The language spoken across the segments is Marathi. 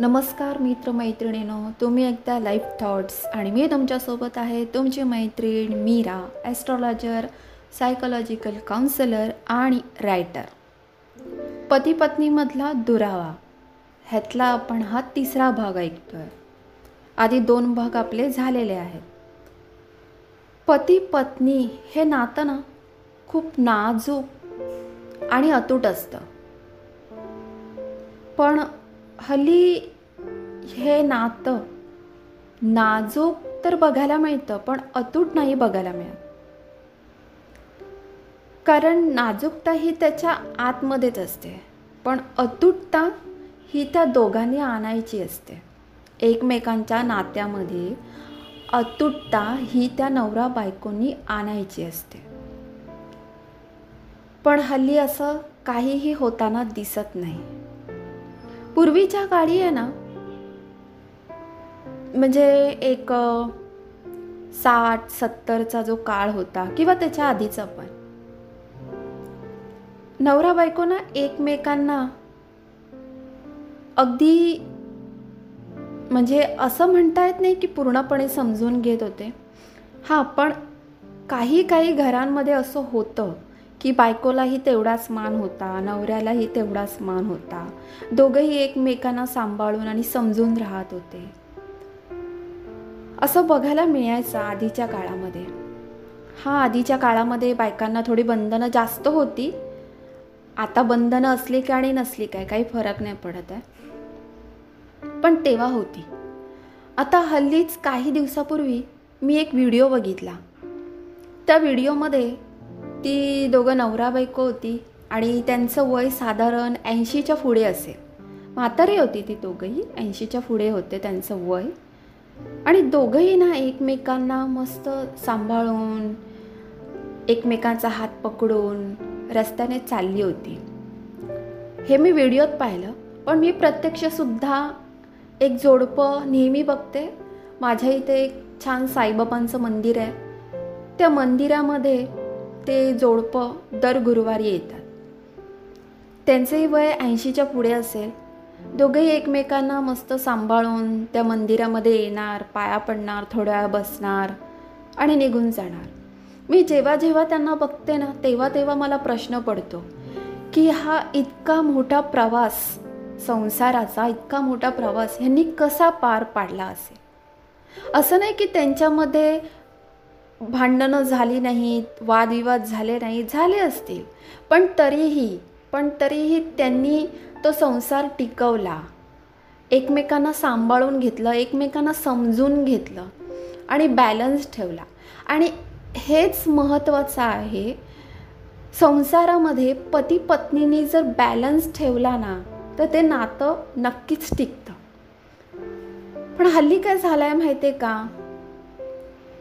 नमस्कार मित्र मैत्रिणीनो तुम्ही एकदा लाईफ थॉट्स आणि मी तुमच्यासोबत आहे तुमची मैत्रीण मीरा ॲस्ट्रॉलॉजर सायकोलॉजिकल काउन्सिलर आणि रायटर पती पत्नीमधला दुरावा ह्यातला आपण हा तिसरा भाग ऐकतोय. आधी दोन भाग आपले झालेले आहेत. पती पत्नी हे नातं ना खूप नाजूक आणि अतूट असतं. पण हल्ली हे नातं नाजूक तर बघायला मिळतं पण अतूट नाही बघायला मिळत. कारण नाजूकता ही त्याच्या आतमध्येच असते पण अतूटता ही त्या दोघांनी आणायची असते. एकमेकांच्या नात्यामध्ये अतुटता ही त्या नवरा बायकोंनी आणायची असते. पण हल्ली असं काहीही होताना दिसत नाही. पूर्वीच्या काळी आहे ना म्हणजे एक साठ सत्तरचा जो काळ होता किंवा त्याच्या आधीचा पण. नवरा बायको ना एकमेकांना अगदी म्हणजे असं म्हणता येत नाही की पूर्णपणे समजून घेत होते. हां पण काही काही घरांमध्ये असं होतं. की बायकोलाही तेवढाच मान होता नवऱ्यालाही तेवढाच मान होता. दोघंही एकमेकांना सांभाळून आणि समजून राहत होते. असं बघायला मिळायचं आधीच्या काळामध्ये. हां आधीच्या काळामध्ये बायकांना थोडी बंधनं जास्त होती. आता बंधनं असली काय आणि नसली काय काही फरक नाही पडत आहे. पण तेव्हा होती. आता हल्लीच काही दिवसापूर्वी मी एक व्हिडिओ बघितला. त्या व्हिडिओमध्ये ती दोघं नवरा बायको होती आणि त्यांचं वय साधारण ऐंशीच्या पुढे असेल. म्हातारी होती ती दोघंही ऐंशीच्या पुढे होते त्यांचं वय. आणि दोघंही ना एकमेकांना मस्त सांभाळून एकमेकांचा हात पकडून रस्त्याने चालली होती. हे मी व्हिडिओत पाहिलं पण मी प्रत्यक्षसुद्धा एक जोडपं नेहमी बघते. माझ्या इथे एक छान साईबाबांचं मंदिर आहे. त्या मंदिरामध्ये ते जोडपं दर गुरुवारी येतात. त्यांचंही वय ऐंशीच्या पुढे असेल. दोघेही एकमेकांना मस्त सांभाळून त्या मंदिरामध्ये येणार पाया पडणार थोड्या वेळा बसणार आणि निघून जाणार. मी जेव्हा जेव्हा त्यांना बघते ना तेव्हा तेव्हा मला प्रश्न पडतो की हा इतका मोठा प्रवास संसाराचा इतका मोठा प्रवास ह्यांनी कसा पार पाडला असेल? असं नाही की त्यांच्यामध्ये भांडणं झाली नाहीत वादविवाद झाले नाही झाले असतील. पण तरीही पण तरीही त्यांनी तो संसार टिकवला. एकमेकांना सांभाळून घेतलं एकमेकांना समजून घेतलं आणि बॅलन्स ठेवला. आणि हेच महत्त्वाचं आहे संसारामध्ये पती पत्नीने जर बॅलन्स ठेवला ना तर ते नातं नक्कीच टिकतं. पण हल्ली काय झालं आहे माहिती आहे का?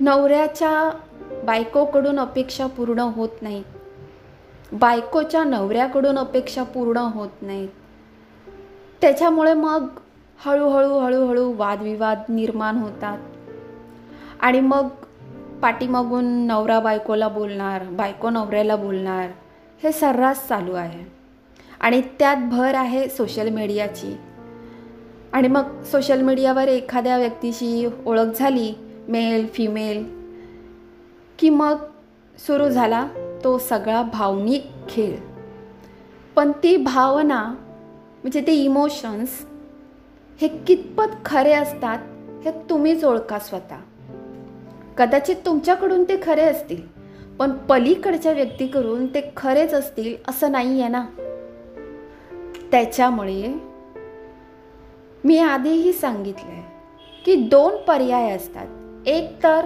नवऱ्याच्या बायकोकडून अपेक्षा पूर्ण होत नाहीत. बायकोच्या नवऱ्याकडून अपेक्षा पूर्ण होत नाहीत. त्याच्यामुळे मग हळूहळू हळूहळू वादविवाद निर्माण होतात. आणि मग पाठीमागून नवरा बायकोला बोलणार बायको नवऱ्याला बोलणार हे सर्रास चालू आहे. आणि त्यात भर आहे सोशल मीडियाची. आणि मग सोशल मीडियावर एखाद्या व्यक्तीशी ओळख झाली मेल फिमेल की मग सुरू झाला तो सगळा भावनिक खेळ. पण ती भावना म्हणजे ते इमोशन्स हे कितपत खरे असतात हे तुम्हीच ओळखा स्वतः. कदाचित तुमच्याकडून ते खरे असतील पण पलीकडच्या व्यक्तीकडून ते खरेच असतील असं नाही आहे ना? त्याच्यामुळे मी आधीही सांगितलं आहे की दोन पर्याय असतात. एक तर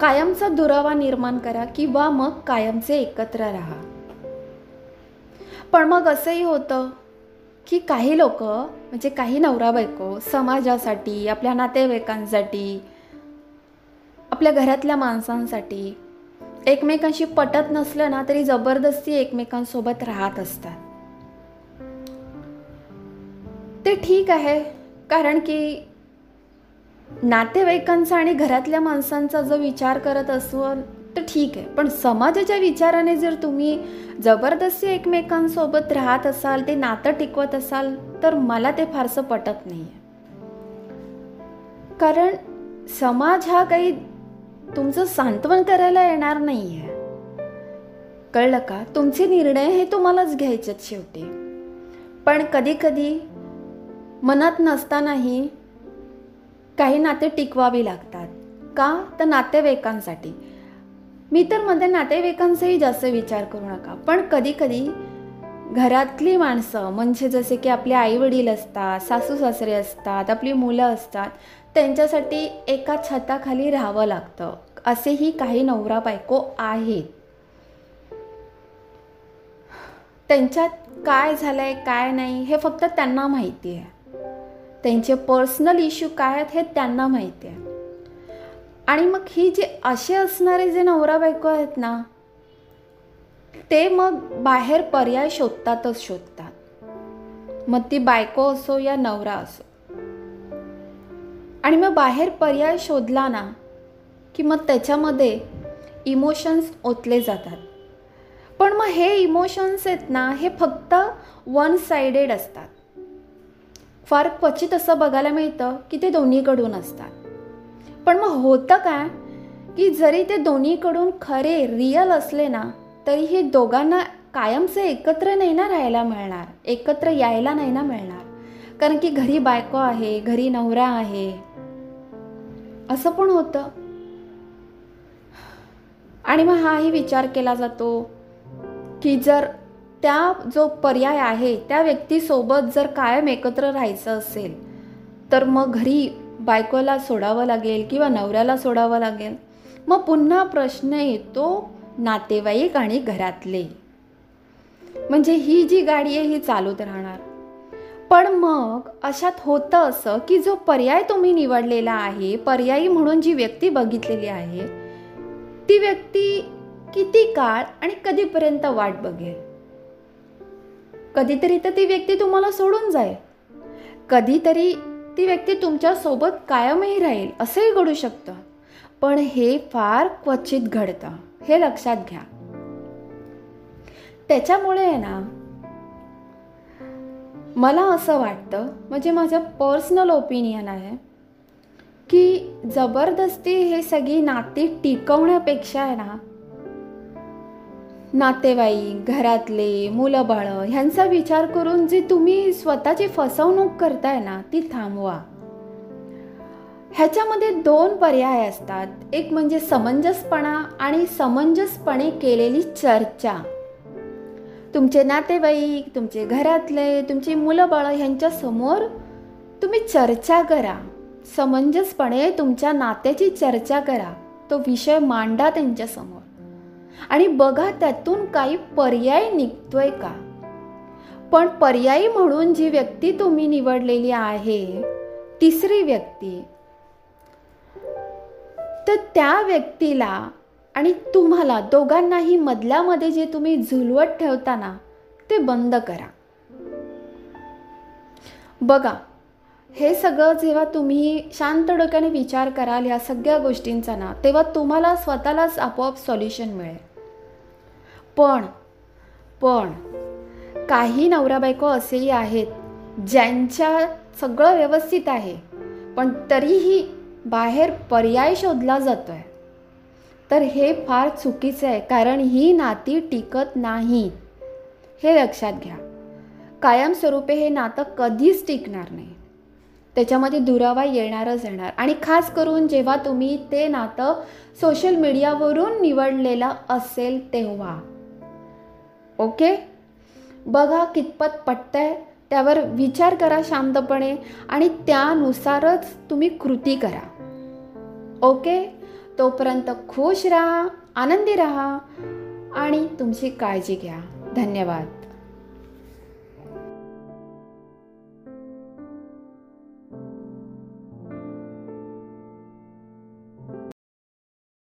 कायमचा दुरावा निर्माण करा किंवा मग कायमचे एकत्र राहा. पण मग असंही होतं की काही लोक म्हणजे काही नवरा बायको समाजासाठी आपल्या नातेवाईकांसाठी आपल्या घरातल्या माणसांसाठी एकमेकांशी पटत नसलं ना तरी जबरदस्ती एकमेकांसोबत राहत असतात. ते ठीक आहे कारण की नातेवाईकांचा आणि घरातल्या माणसांचा जो विचार करत असू तर ठीक आहे. पण समाजाच्या विचाराने जर तुम्ही जबरदस्ती एकमेकांसोबत राहत असाल ते नातं टिकवत असाल तर मला ते फारसं पटत नाही आहे कारण समाज हा काही तुमचं सांत्वन करायला येणार नाही आहे कळलं का? तुमचे निर्णय हे तुम्हालाच घ्यायचेत शेवटी. पण कधी कधी मनात नसतानाही काही नाते टिकवावी लागतात. का? तर नातेवाईकांसाठी. मी तर म्हणते नातेवाईकांचाही जास्त विचार करू नका. पण कधी कधी घरातली माणसं म्हणजे जसे की आपले आई वडील असतात सासू सासरे असतात आपली मुलं असतात त्यांच्यासाठी एका छताखाली राहावं लागतं. असेही काही नवरा बायको आहेत. त्यांच्यात काय झालंय काय नाही हे फक्त त्यांना माहिती आहे. त्यांचे पर्सनल इश्यू काय आहेत हे त्यांना माहिती आहे. आणि मग ही जे असे असणारे जे नवरा बायको आहेत ना ते मग बाहेर पर्याय शोधतातच शोधतात. मग ती बायको असो या नवरा असो. आणि मग बाहेर पर्याय शोधला ना की मग त्याच्यामध्ये इमोशन्स ओतले जातात. पण मग हे इमोशन्स आहेत ना हे फक्त वन साइडेड असतात. फार क्वचित असं बघायला मिळतं की ते दोन्हीकडून असतात. पण मग होतं काय? की जरी ते दोन्हीकडून खरे रिअल असले ना तरी हे दोघांना कायमचे एकत्र नाही ना राहायला मिळणार. एकत्र यायला नाही ना मिळणार. कारण की घरी बायको आहे घरी नवरा आहे. असं पण होतं. आणि मग हाही विचार केला जातो की जर त्या जो पर्याय आहे त्या व्यक्तीसोबत जर कायम एकत्र राहायचं असेल तर मग घरी बायकोला सोडावं लागेल किंवा नवऱ्याला सोडावं लागेल. मग पुन्हा प्रश्न येतो नातेवाईक आणि घरातले. म्हणजे ही जी गाडी आहे ही चालूत राहणार. पण मग अशात होतं असं की जो पर्याय तुम्ही निवडलेला आहे पर्यायी म्हणून जी व्यक्ती बघितलेली आहे ती व्यक्ती किती काळ आणि कधीपर्यंत वाट बघेल? कधीतरी तर ती व्यक्ती तुम्हाला सोडून जाईल. कधीतरी ती व्यक्ती तुमच्यासोबत कायमही राहील असंही घडू शकतं. पण हे फार क्वचित घडतं. हे लक्षात घ्या. त्याच्यामुळे आहे ना मला असं वाटतं म्हणजे माझं पर्सनल ओपिनियन आहे की जबरदस्ती हे सगळी नाती टिकवण्यापेक्षा आहे ना नातेवाईक घरातले मुलं बाळं ह्यांचा विचार करून जी तुम्ही स्वतःची फसवणूक करताय ना ती थांबवा. ह्याच्यामध्ये दोन पर्याय असतात. एक म्हणजे समंजसपणा आणि समंजसपणे केलेली चर्चा. तुमचे नातेवाईक तुमचे घरातले तुमची मुलं बाळं ह्यांच्यासमोर तुम्ही चर्चा करा. समंजसपणे तुमच्या नात्याची चर्चा करा. तो विषय मांडा त्यांच्यासमोर आणि बघा त्यातून काही पर्याय निघतोय का? पण पर्यायी म्हणून जी व्यक्ती तुम्ही निवडलेली आहे तिसरी व्यक्ती. तर त्या व्यक्तीला आणि तुम्हाला दोघांनाही मधल्यामध्ये जे तुम्ही झुलवत ठेवताना ते बंद करा. बघा हे सगळं जेव्हा तुम्ही शांत डोक्याने विचार कराल या सगळ्या गोष्टींचा ना तेव्हा तुम्हाला स्वतःलाच आपोआप सॉल्युशन मिळेल. पण पण काही नवरा बायको असेही आहेत ज्यांच्या सगळं व्यवस्थित आहे पण तरीही बाहेर पर्याय शोधला जातो आहे तर हे फार चुकीचं आहे कारण ही नाती टिकत नाही हे लक्षात घ्या. कायमस्वरूपे हे नातं कधीच टिकणार नाही. त्याच्यामध्ये दुरावा येणारच येणार. आणि खास करून जेव्हा तुम्ही ते नातं सोशल मीडियावरून निवडलेलं असेल तेव्हा. ओके? बघा कितपत पटतंय. त्यावर विचार करा शांतपणे आणि त्यानुसारच तुम्ही कृती करा. ओके? तोपर्यंत खुश राहा आनंदी राहा आणि तुमची काळजी घ्या. धन्यवाद.